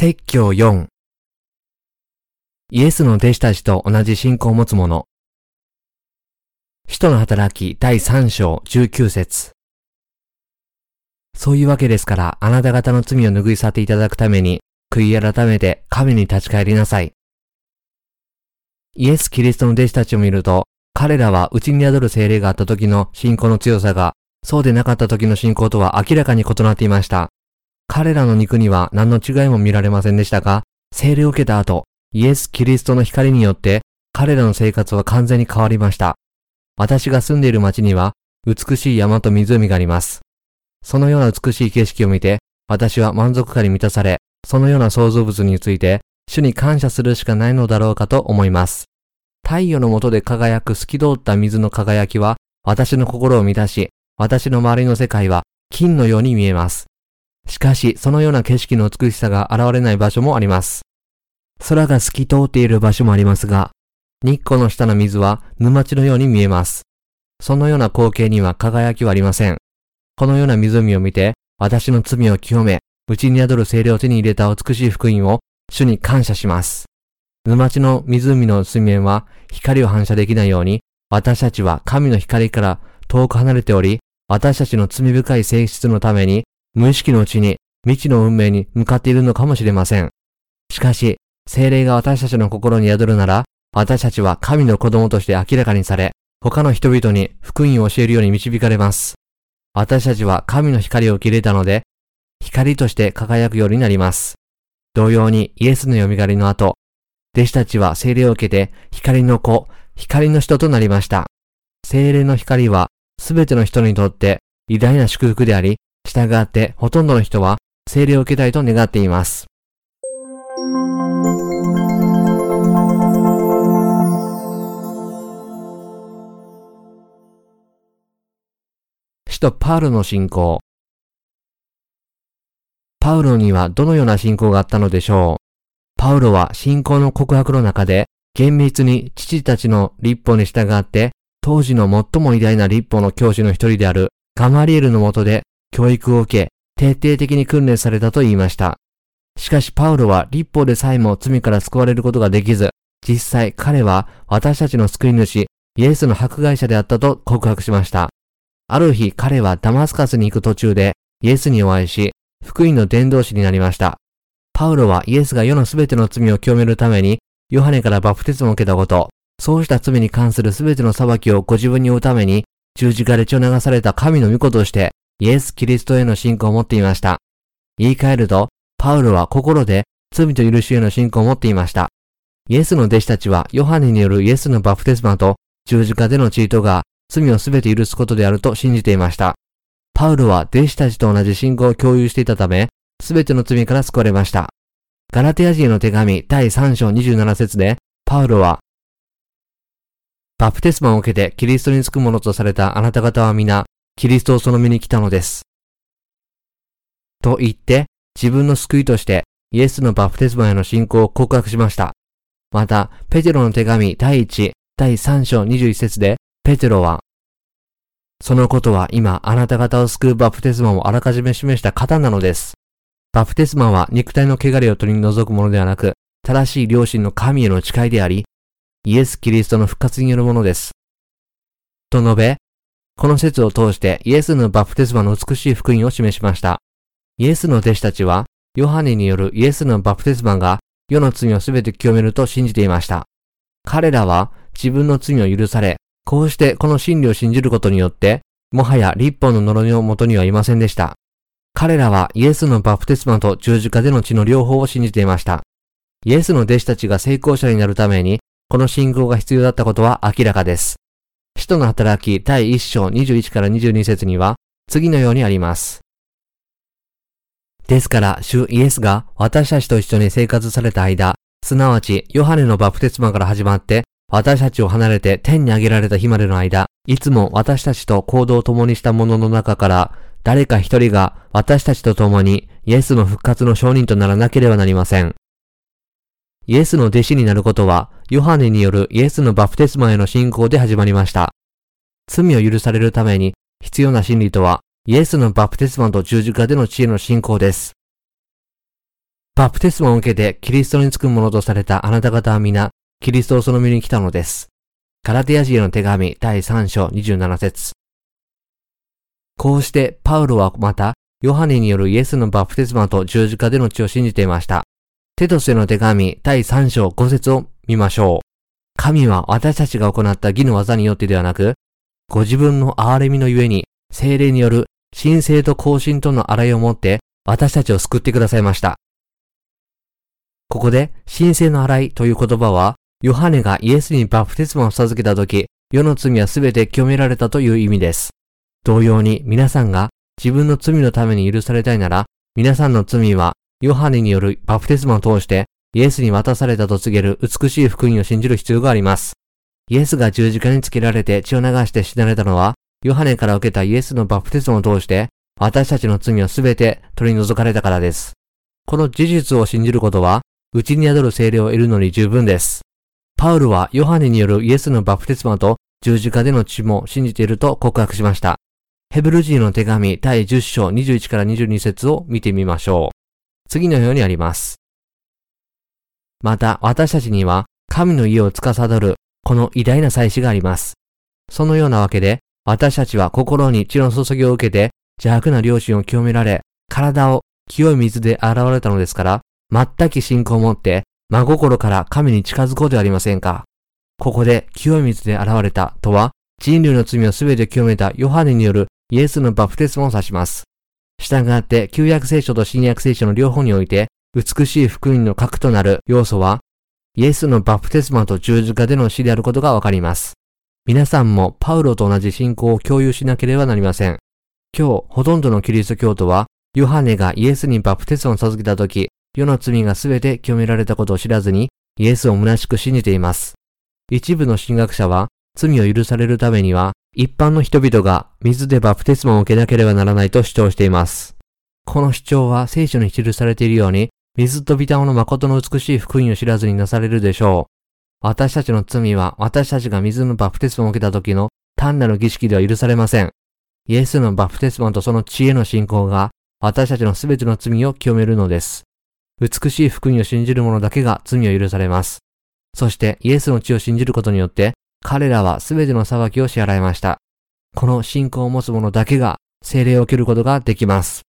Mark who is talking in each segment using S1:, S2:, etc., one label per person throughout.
S1: 説教4イエスの弟子たちと同じ信仰を持つ者使徒の働き第3章19節そういうわけですからあなた方の罪を拭い去っていただくために悔い改めて神に立ち返りなさい。イエス・キリストの弟子たちを見ると彼らは内に宿る精霊があった時の信仰の強さがそうでなかった時の信仰とは明らかに異なっていました。彼らの肉には何の違いも見られませんでしたが、精霊を受けた後、イエス・キリストの光によって彼らの生活は完全に変わりました。私が住んでいる町には美しい山と湖があります。そのような美しい景色を見て、私は満足感に満たされ、そのような創造物について、主に感謝するしかないのだろうかと思います。太陽の下で輝く透き通った水の輝きは、私の心を満たし、私の周りの世界は金のように見えます。しかし、そのような景色の美しさが現れない場所もあります。空が透き通っている場所もありますが、日光の下の水は沼地のように見えます。そのような光景には輝きはありません。このような湖を見て、私の罪を清め、内に宿る精霊を手に入れた美しい福音を主に感謝します。沼地の湖の水面は光を反射できないように、私たちは神の光から遠く離れており、私たちの罪深い性質のために無意識のうちに未知の運命に向かっているのかもしれません。しかし、精霊が私たちの心に宿るなら、私たちは神の子供として明らかにされ、他の人々に福音を教えるように導かれます。私たちは神の光を受け入れたので、光として輝くようになります。同様にイエスの蘇りの後、弟子たちは精霊を受けて光の子、光の人となりました。精霊の光はすべての人にとって偉大な祝福であり、従ってほとんどの人は精霊を受けたいと願っています。使徒パウロの信仰パウロにはどのような信仰があったのでしょうパウロは信仰の告白の中で厳密に父たちの立法に従って当時の最も偉大な立法の教師の一人であるガマリエルのもとで教育を受け、徹底的に訓練されたと言いました。しかしパウロは立法でさえも罪から救われることができず、実際彼は私たちの救い主、イエスの迫害者であったと告白しました。ある日彼はダマスカスに行く途中でイエスにお会いし、福音の伝道師になりました。パウロはイエスが世のすべての罪を清めるために、ヨハネからバプテスマを受けたこと、そうした罪に関するすべての裁きをご自分に負うために、十字架で血を流された神の御子として、イエス・キリストへの信仰を持っていました。言い換えると、パウロは心で罪と許しへの信仰を持っていました。イエスの弟子たちはヨハネによるイエスのバプテスマと十字架でのチートが罪をすべて許すことであると信じていました。パウロは弟子たちと同じ信仰を共有していたため、すべての罪から救われました。ガラテア人の手紙第3章27節で、パウロは、バプテスマを受けてキリストにつくものとされたあなた方は皆、キリストをその身に来たのです。と言って、自分の救いとしてイエスのバプテスマへの信仰を告白しました。また、ペテロの手紙第1、第3章21節で、ペテロは、そのことは今あなた方を救うバプテスマをあらかじめ示した方なのです。バプテスマは肉体の汚れを取り除くものではなく、正しい良心の神への誓いであり、イエス・キリストの復活によるものです。と述べ、この説を通してイエスのバプテスマの美しい福音を示しました。イエスの弟子たちは、ヨハネによるイエスのバプテスマが世の罪をすべて清めると信じていました。彼らは自分の罪を許され、こうしてこの真理を信じることによって、もはや立法の呪いのもとにはいませんでした。彼らはイエスのバプテスマと十字架での血の両方を信じていました。イエスの弟子たちが成功者になるために、この信仰が必要だったことは明らかです。使徒の働き第1章21から22節には次のようにあります。ですから、主イエスが私たちと一緒に生活された間、すなわちヨハネのバプテスマから始まって私たちを離れて天に上げられた日までの間、いつも私たちと行動を共にした者の中から誰か一人が私たちと共にイエスの復活の証人とならなければなりません。イエスの弟子になることは、ヨハネによるイエスのバプテスマへの信仰で始まりました。罪を許されるために必要な真理とは、イエスのバプテスマと十字架での知恵の信仰です。バプテスマを受けてキリストにつくものとされたあなた方は皆、キリストをその身に来たのです。カラテヤ人への手紙第3章27節こうしてパウロはまた、ヨハネによるイエスのバプテスマと十字架での血を信じていました。テトスへの手紙第3章5節を見ましょう。神は私たちが行った義の技によってではなく、ご自分の憐れみのゆえに、精霊による神聖と更新との洗いをもって、私たちを救ってくださいました。ここで、神聖の洗いという言葉は、ヨハネがイエスにバプテスマを授けたとき、世の罪はすべて清められたという意味です。同様に皆さんが自分の罪のために許されたいなら、皆さんの罪はヨハネによるバプテスマを通してイエスに渡されたと告げる美しい福音を信じる必要があります。イエスが十字架につけられて血を流して死なれたのは、ヨハネから受けたイエスのバプテスマを通して、私たちの罪をすべて取り除かれたからです。この事実を信じることは、うちに宿る精霊を得るのに十分です。パウルはヨハネによるイエスのバプテスマと十字架での血も信じていると告白しました。ヘブル人の手紙第10章21から22節を見てみましょう。次のようにあります。また私たちには神の家を司るこの偉大な祭司があります。そのようなわけで私たちは心に血の注ぎを受けて邪悪な良心を清められ、体を清い水で洗われたのですから、全く信仰を持って真心から神に近づこうではありませんか。ここで清い水で洗われたとは、人類の罪をすべて清めたヨハネによるイエスのバプテスマを指します。従って旧約聖書と新約聖書の両方において美しい福音の核となる要素はイエスのバプテスマと十字架での死であることがわかります。皆さんもパウロと同じ信仰を共有しなければなりません。今日、ほとんどのキリスト教徒は、ヨハネがイエスにバプテスマを授けたとき、世の罪がすべて清められたことを知らずに、イエスを虚しく信じています。一部の神学者は、罪を許されるためには、一般の人々が水でバプテスマを受けなければならないと主張しています。この主張は聖書に記されているように、水とビタオの誠の美しい福音を知らずになされるでしょう。私たちの罪は私たちが水のバプテスマを受けた時の単なる儀式では許されません。イエスのバプテスマとその知恵の信仰が私たちのすべての罪を清めるのです。美しい福音を信じる者だけが罪を許されます。そしてイエスの血を信じることによって彼らはすべての裁きを支払いました。この信仰を持つ者だけが精霊を受けることができます。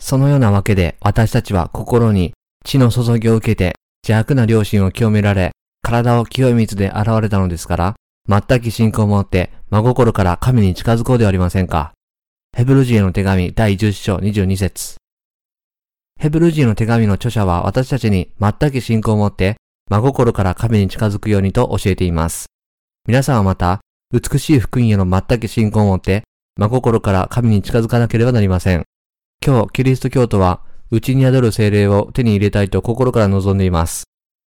S1: そのようなわけで私たちは心に血の注ぎを受けて邪悪な良心を清められ、体を清い水で洗われたのですから、全く信仰を持って真心から神に近づこうではありませんか。ヘブル人への手紙第10章22節ヘブル人の手紙の著者は私たちに全く信仰を持って真心から神に近づくようにと教えています。皆さんはまた、美しい福音への全く信仰を持って、真心から神に近づかなければなりません。今日、キリスト教徒は、内に宿る精霊を手に入れたいと心から望んでいます。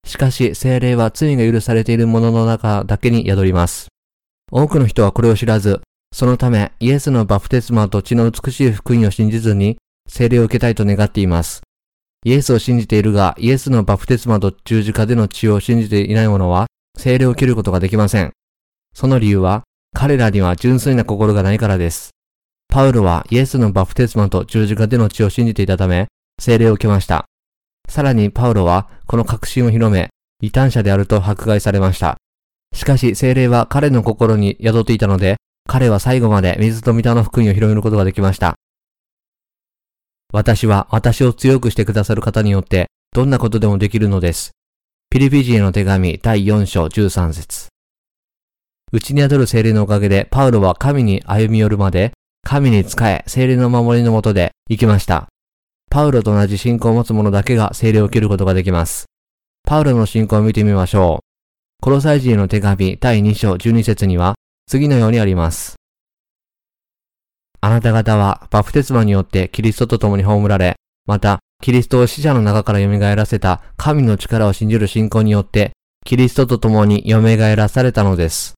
S1: しかし、精霊は罪が許されているものの中だけに宿ります。多くの人はこれを知らず、そのため、イエスのバプテスマと血の美しい福音を信じずに、精霊を受けたいと願っています。イエスを信じているが、イエスのバプテスマと十字架での血を信じていない者は、精霊を切ることができません。その理由は、彼らには純粋な心がないからです。パウロはイエスのバプテスマと十字架での血を信じていたため、精霊を受けました。さらにパウロは、この確信を広め、異端者であると迫害されました。しかし精霊は彼の心に宿っていたので、彼は最後まで水と御霊の福音を広めることができました。私は私を強くしてくださる方によってどんなことでもできるのです。ピリピジへの手紙第4章13節内に宿る精霊のおかげでパウロは神に歩み寄るまで神に仕え精霊の守りのもとで生きました。パウロと同じ信仰を持つ者だけが精霊を受けることができます。パウロの信仰を見てみましょう。コロサイ人への手紙第2章12節には次のようにあります。あなた方はバプテスマによってキリストと共に葬られ、また、キリストを死者の中から蘇らせた神の力を信じる信仰によって、キリストと共に蘇らされたのです。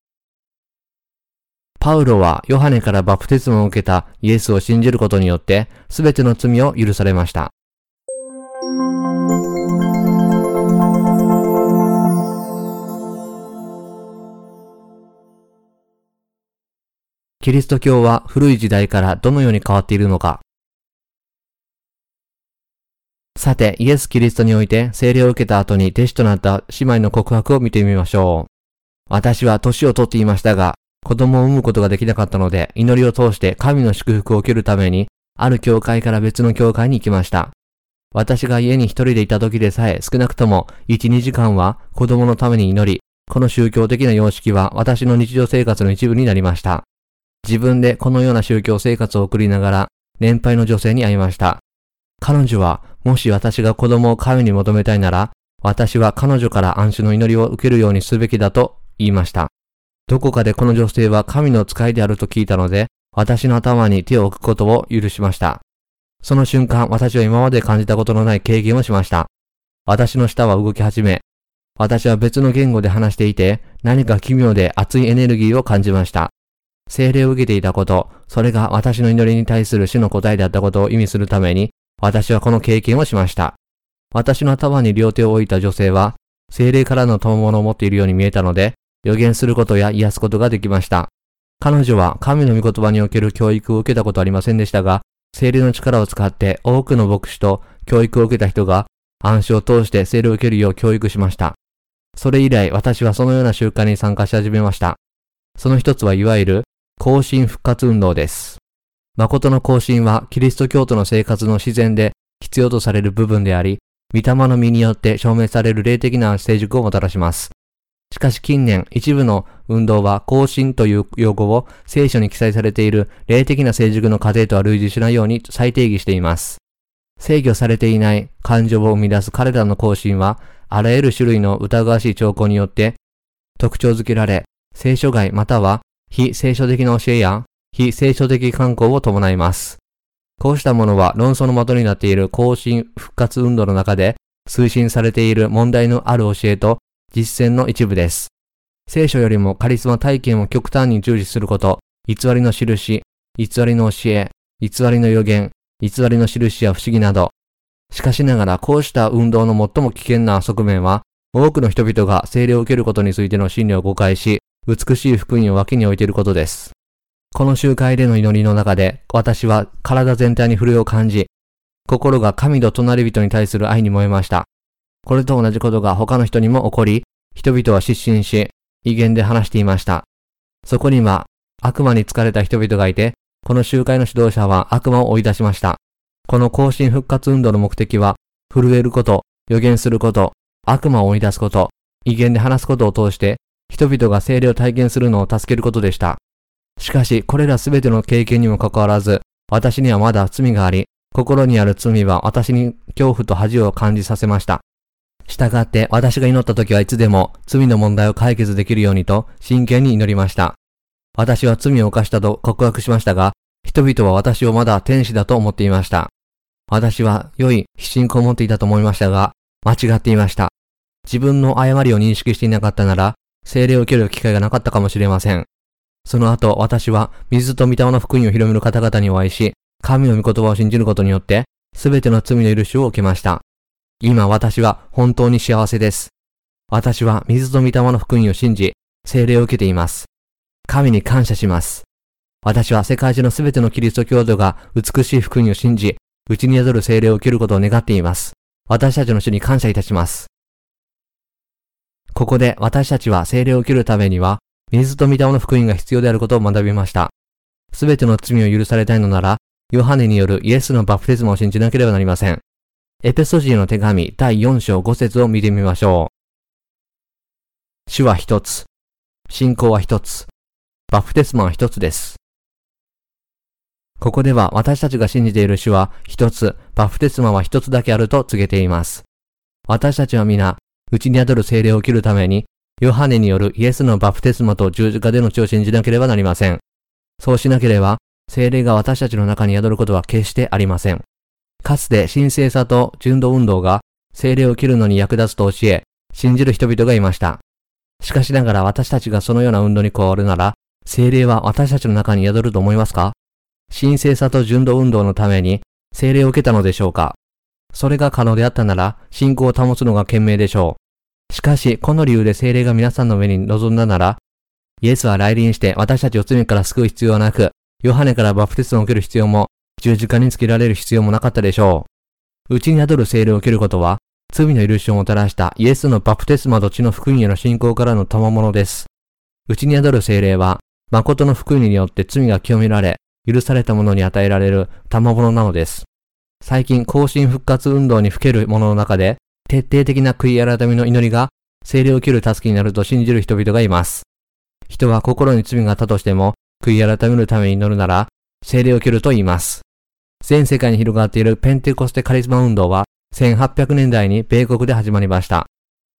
S1: パウロはヨハネからバプテスマを受けたイエスを信じることによって、すべての罪を許されました。キリスト教は古い時代からどのように変わっているのか。さて、イエス・キリストにおいて聖霊を受けた後に弟子となった姉妹の告白を見てみましょう。私は年をとっていましたが、子供を産むことができなかったので、祈りを通して神の祝福を受けるために、ある教会から別の教会に行きました。私が家に一人でいた時でさえ少なくとも1、2時間は子供のために祈り、この宗教的な様式は私の日常生活の一部になりました。自分でこのような宗教生活を送りながら、年配の女性に会いました。彼女は、もし私が子供を神に求めたいなら、私は彼女から安心の祈りを受けるようにすべきだと言いました。どこかでこの女性は神の使いであると聞いたので、私の頭に手を置くことを許しました。その瞬間、私は今まで感じたことのない経験をしました。私の舌は動き始め、私は別の言語で話していて、何か奇妙で熱いエネルギーを感じました。精霊を受けていたこと、それが私の祈りに対する主の答えであったことを意味するために、私はこの経験をしました。私の頭に両手を置いた女性は、精霊からの賜物を持っているように見えたので、予言することや癒すことができました。彼女は神の御言葉における教育を受けたことはありませんでしたが、精霊の力を使って多くの牧師と教育を受けた人が暗視を通して精霊を受けるよう教育しました。それ以来私はそのような習慣に参加し始めました。その一つはいわゆる更新復活運動です。誠の更新はキリスト教徒の生活の自然で必要とされる部分であり、御霊の実によって証明される霊的な成熟をもたらします。しかし近年、一部の運動は更新という用語を聖書に記載されている霊的な成熟の過程とは類似しないように再定義しています。制御されていない感情を生み出す彼らの更新は、あらゆる種類の疑わしい兆候によって特徴づけられ、聖書外または非聖書的な教えや非聖書的観光を伴います。こうしたものは論争の的になっている更新復活運動の中で推進されている問題のある教えと実践の一部です。聖書よりもカリスマ体験を極端に重視すること、偽りの印、偽りの教え、偽りの予言、偽りの印や不思議など。しかしながらこうした運動の最も危険な側面は、多くの人々が聖霊を受けることについての真理を誤解し、美しい福音を脇に置いていることです。この集会での祈りの中で、私は体全体に震えを感じ、心が神と隣人に対する愛に燃えました。これと同じことが他の人にも起こり、人々は失神し、威厳で話していました。そこには悪魔に疲れた人々がいて、この集会の指導者は悪魔を追い出しました。この更新復活運動の目的は、震えること、予言すること、悪魔を追い出すこと、威厳で話すことを通して、人々が精霊を体験するのを助けることでした。しかし、これらすべての経験にもかかわらず、私にはまだ罪があり、心にある罪は私に恐怖と恥を感じさせました。従って私が祈った時はいつでも罪の問題を解決できるようにと真剣に祈りました。私は罪を犯したと告白しましたが、人々は私をまだ天使だと思っていました。私は良い必信を持っていたと思いましたが、間違っていました。自分の誤りを認識していなかったなら、精霊を受ける機会がなかったかもしれません。その後、私は水と御霊の福音を広める方々にお会いし、神の御言葉を信じることによって、すべての罪の許しを受けました。今私は本当に幸せです。私は水と御霊の福音を信じ、聖霊を受けています。神に感謝します。私は世界中のすべてのキリスト教徒が美しい福音を信じ、うちに宿る聖霊を受けることを願っています。私たちの主に感謝いたします。ここで私たちは聖霊を受けるためには、水と御霊の福音が必要であることを学びました。すべての罪を許されたいのなら、ヨハネによるイエスのバプテスマを信じなければなりません。エペソジーの手紙第4章5節を見てみましょう。主は一つ。信仰は一つ。バプテスマは一つです。ここでは私たちが信じている主は一つ、バプテスマは一つだけあると告げています。私たちは皆、うちに宿る精霊を切るために、ヨハネによるイエスのバプテスマと十字架での血を信じなければなりません。そうしなければ、精霊が私たちの中に宿ることは決してありません。かつて神聖さと純度運動が精霊を切るのに役立つと教え、信じる人々がいました。しかしながら私たちがそのような運動に加わるなら、精霊は私たちの中に宿ると思いますか？神聖さと純度運動のために精霊を受けたのでしょうか？それが可能であったなら、信仰を保つのが賢明でしょう。しかし、この理由で精霊が皆さんの上に臨んだなら、イエスは来臨して私たちを罪から救う必要はなく、ヨハネからバプテスマを受ける必要も十字架につけられる必要もなかったでしょう。内に宿る精霊を受けることは、罪の許しをもたらしたイエスのバプテスマと血の福音への信仰からの賜物です。内に宿る精霊は、誠の福音によって罪が清められ、許された者に与えられる賜物なのです。最近、更新復活運動にふける者の中で、徹底的な悔い改めの祈りが、精霊を切る助けになると信じる人々がいます。人は心に罪があったとしても、悔い改めるために祈るなら、精霊を切ると言います。全世界に広がっているペンテコステカリスマ運動は、1800年代に米国で始まりました。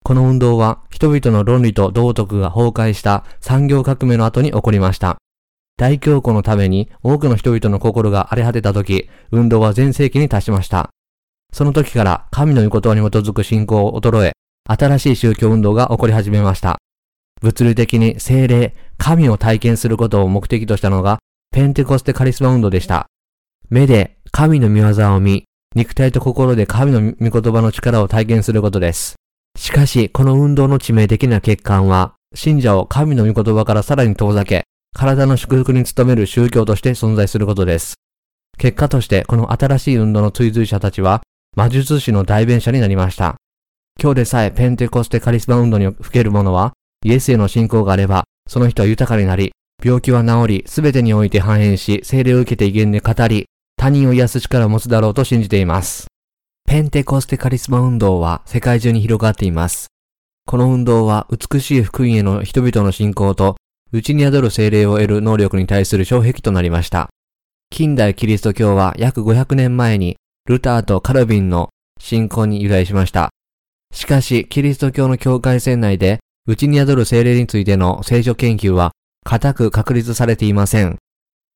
S1: この運動は人々の論理と道徳が崩壊した産業革命の後に起こりました。大恐慌のために多くの人々の心が荒れ果てた時、運動は全盛期に達しました。その時から神の御言葉に基づく信仰を衰え、新しい宗教運動が起こり始めました。物理的に精霊、神を体験することを目的としたのが、ペンテコステカリスマ運動でした。目で神の見業を見、肉体と心で神の御言葉の力を体験することです。しかし、この運動の致命的な欠陥は、信者を神の御言葉からさらに遠ざけ、体の祝福に努める宗教として存在することです。結果として、この新しい運動の追随者たちは、魔術師の代弁者になりました。今日でさえペンテコステカリスマ運動に吹ける者は、イエスへの信仰があれば、その人は豊かになり、病気は治り、すべてにおいて繁栄し、精霊を受けて威厳で語り、他人を癒す力を持つだろうと信じています。ペンテコステカリスマ運動は世界中に広がっています。この運動は美しい福音への人々の信仰と、内に宿る精霊を得る能力に対する障壁となりました。近代キリスト教は約500年前にルターとカルビンの信仰に由来しました。しかし、キリスト教の境界線内で、内に宿る精霊についての聖書研究は、固く確立されていません。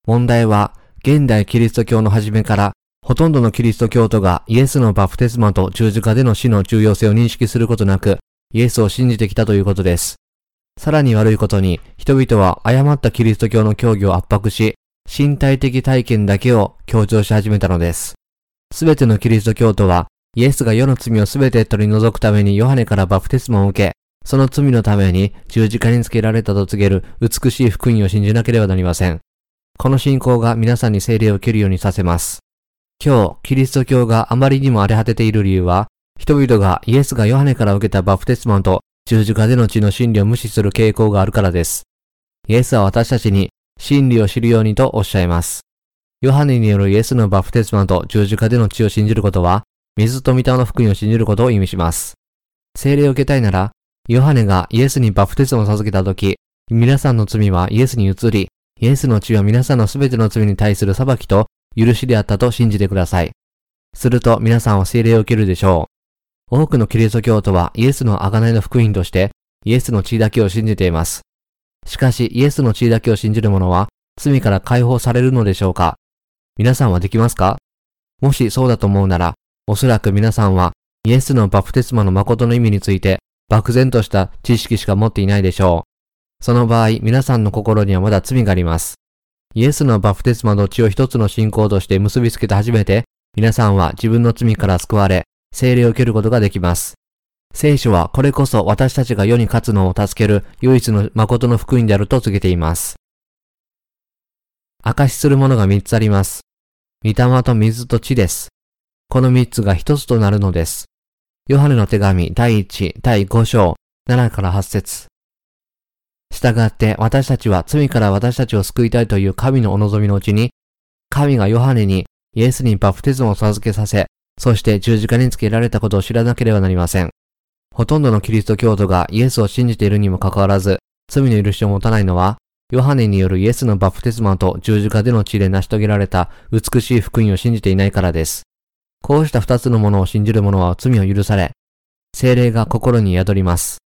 S1: 問題は、現代キリスト教の初めからほとんどのキリスト教徒がイエスのバプテスマと十字架での死の重要性を認識することなく、イエスを信じてきたということです。さらに悪いことに、人々は誤ったキリスト教の教義を圧迫し、身体的体験だけを強調し始めたのです。すべてのキリスト教徒は、イエスが世の罪をすべて取り除くためにヨハネからバプテスマを受け、その罪のために十字架につけられたと告げる美しい福音を信じなければなりません。この信仰が皆さんに聖霊を受けるようにさせます。今日、キリスト教があまりにも荒れ果てている理由は、人々がイエスがヨハネから受けたバプテスマンと十字架での血の真理を無視する傾向があるからです。イエスは私たちに真理を知るようにとおっしゃいます。ヨハネによるイエスのバプテスマと十字架での血を信じることは、水と御霊の福音を信じることを意味します。聖霊を受けたいなら、ヨハネがイエスにバプテスマを授けたとき、皆さんの罪はイエスに移り、イエスの血は皆さんのすべての罪に対する裁きと許しであったと信じてください。すると皆さんは聖霊を受けるでしょう。多くのキリスト教徒はイエスの贖いの福音としてイエスの血だけを信じています。しかしイエスの血だけを信じる者は罪から解放されるのでしょうか？皆さんはできますか？もしそうだと思うなら、おそらく皆さんはイエスのバプテスマの誠の意味について漠然とした知識しか持っていないでしょう。その場合、皆さんの心にはまだ罪があります。イエスのバプテスマの血を一つの信仰として結びつけて初めて、皆さんは自分の罪から救われ、聖霊を受けることができます。聖書はこれこそ私たちが世に勝つのを助ける唯一の誠の福音であると告げています。証しするものが三つあります。御霊と水と地です。この三つが一つとなるのです。ヨハネの手紙第1、第5章、7から8節従って私たちは罪から私たちを救いたいという神のお望みのうちに、神がヨハネにイエスにバプテスマを授けさせ、そして十字架につけられたことを知らなければなりません。ほとんどのキリスト教徒がイエスを信じているにもかかわらず、罪の許しを持たないのは、ヨハネによるイエスのバプテスマと十字架での地で成し遂げられた美しい福音を信じていないからです。こうした二つのものを信じる者は罪を許され、精霊が心に宿ります。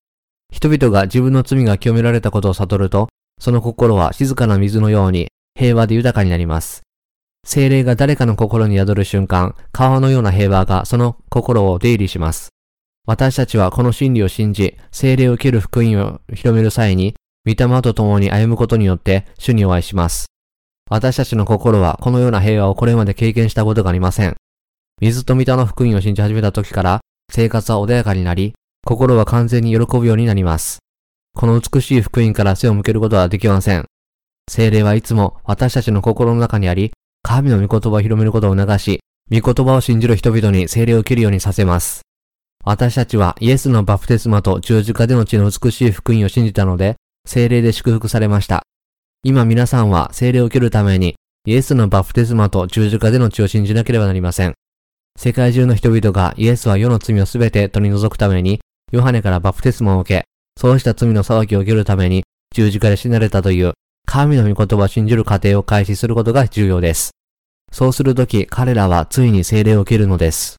S1: 人々が自分の罪が清められたことを悟ると、その心は静かな水のように平和で豊かになります。精霊が誰かの心に宿る瞬間、川のような平和がその心を出入りします。私たちはこの真理を信じ、精霊を受ける福音を広める際に、御霊と共に歩むことによって主にお会いします。私たちの心はこのような平和をこれまで経験したことがありません。水と御霊の福音を信じ始めた時から生活は穏やかになり、心は完全に喜ぶようになります。この美しい福音から背を向けることはできません。精霊はいつも私たちの心の中にあり、神の御言葉を広めることを促し、御言葉を信じる人々に精霊を受けるようにさせます。私たちはイエスのバプテスマと十字架での血の美しい福音を信じたので、精霊で祝福されました。今皆さんは精霊を受けるために、イエスのバプテスマと十字架での血を信じなければなりません。世界中の人々がイエスは世の罪をすべて取り除くために、ヨハネからバプテスマを受け、そうした罪の裁きを受けるために十字架で死なれたという、神の御言葉を信じる過程を開始することが重要です。そうするとき彼らはついに精霊を受けるのです。